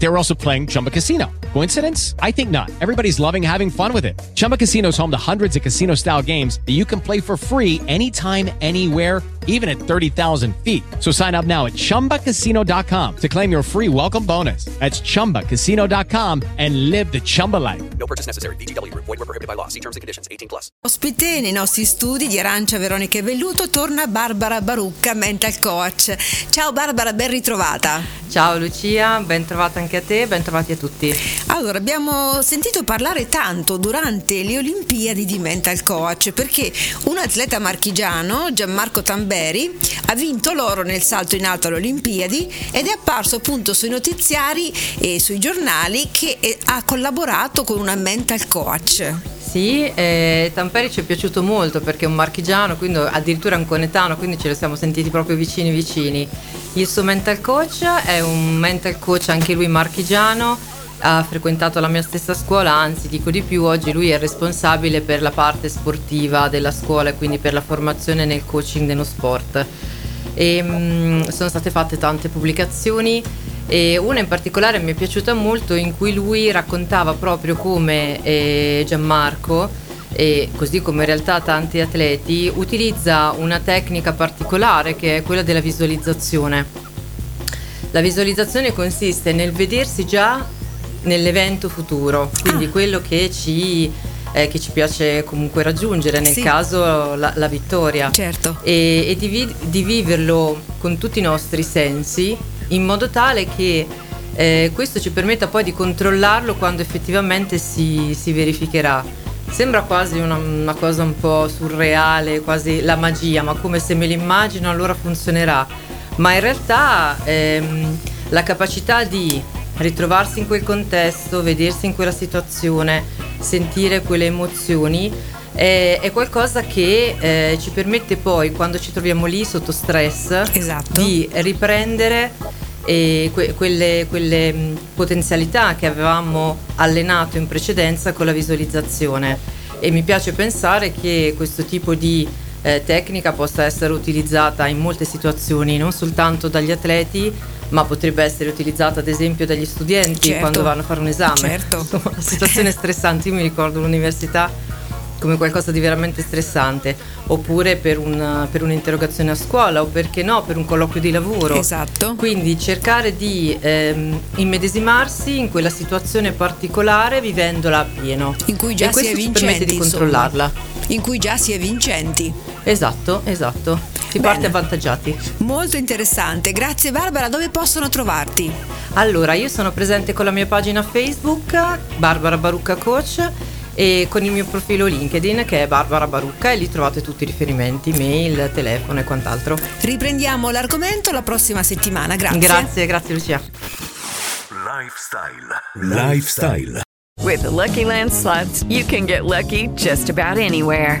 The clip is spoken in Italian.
They were also playing Chumba Casino. Coincidence? I think not. Everybody's loving having fun with it. Chumba Casino is home to hundreds of casino style games that you can play for free anytime, anywhere, even at 30,000 feet. So sign up now at chumbacasino.com to claim your free welcome bonus. That's chumbacasino.com and live the Chumba life. No purchase necessary. VGW Group. Void were prohibited by law. See terms and conditions. 18 plus. Ospite nei nostri studi di Arancia, Veronica e Velluto torna Barbara Barucca, mental coach. Ciao Barbara, ben ritrovata. Ciao Lucia, ben trovata anche a te, ben trovati a tutti. Allora, abbiamo sentito parlare tanto durante le Olimpiadi di mental coach perché un atleta marchigiano, Gianmarco Tamberi, ha vinto l'oro nel salto in alto alle Olimpiadi ed è apparso appunto sui notiziari e sui giornali che eh, ha collaborato con una mental coach. Sì, eh, Tamperi ci è piaciuto molto perché è un marchigiano, quindi addirittura un conetano, quindi ce lo siamo sentiti proprio vicini vicini. Il suo mental coach è un mental coach anche lui marchigiano, ha frequentato la mia stessa scuola, anzi dico di più, oggi lui è responsabile per la parte sportiva della scuola e quindi per la formazione nel coaching dello sport. E, mh, sono state fatte tante pubblicazioni e una in particolare mi è piaciuta molto in cui lui raccontava proprio come eh, Gianmarco e così come in realtà tanti atleti utilizza una tecnica particolare che è quella della visualizzazione. La visualizzazione consiste nel vedersi già nell'evento futuro, quindi Ah. quello che ci, eh, che ci piace comunque raggiungere, nel Sì. caso la, la vittoria Certo. e, e di, vi- di viverlo con tutti i nostri sensi in modo tale che eh, questo ci permetta poi di controllarlo quando effettivamente si, si verificherà. Sembra quasi una, una cosa un po' surreale, quasi la magia, ma come se me l'immagino allora funzionerà. Ma in realtà ehm, la capacità di ritrovarsi in quel contesto, vedersi in quella situazione, sentire quelle emozioni è, è qualcosa che eh, ci permette poi, quando ci troviamo lì sotto stress, Esatto. di riprendere eh, que- quelle, quelle, mh, potenzialità che avevamo allenato in precedenza con la visualizzazione. E mi piace pensare che questo tipo di eh, tecnica possa essere utilizzata in molte situazioni, non soltanto dagli atleti, ma potrebbe essere utilizzata ad esempio dagli studenti Certo. quando vanno a fare un esame. Certo. Insomma, una situazione stressante, io mi ricordo l'università come qualcosa di veramente stressante, oppure per, un- per un'interrogazione a scuola o perché no, per un colloquio di lavoro. Esatto. Quindi cercare di ehm, immedesimarsi in quella situazione particolare vivendola a pieno. In cui già e si è vincenti, permette di insomma. controllarla. In cui già si è vincenti. Esatto, esatto. Si parte Bene. avvantaggiati. Molto interessante. Grazie Barbara, dove possono trovarti? Allora, io sono presente con la mia pagina Facebook, Barbara Barucca Coach, e con il mio profilo LinkedIn che è Barbara Barucca e lì trovate tutti i riferimenti, mail, telefono e quant'altro. Riprendiamo l'argomento la prossima settimana. Grazie. Grazie, grazie Lucia. Lifestyle. Lifestyle. With the Lucky Land slots, you can get lucky just about anywhere.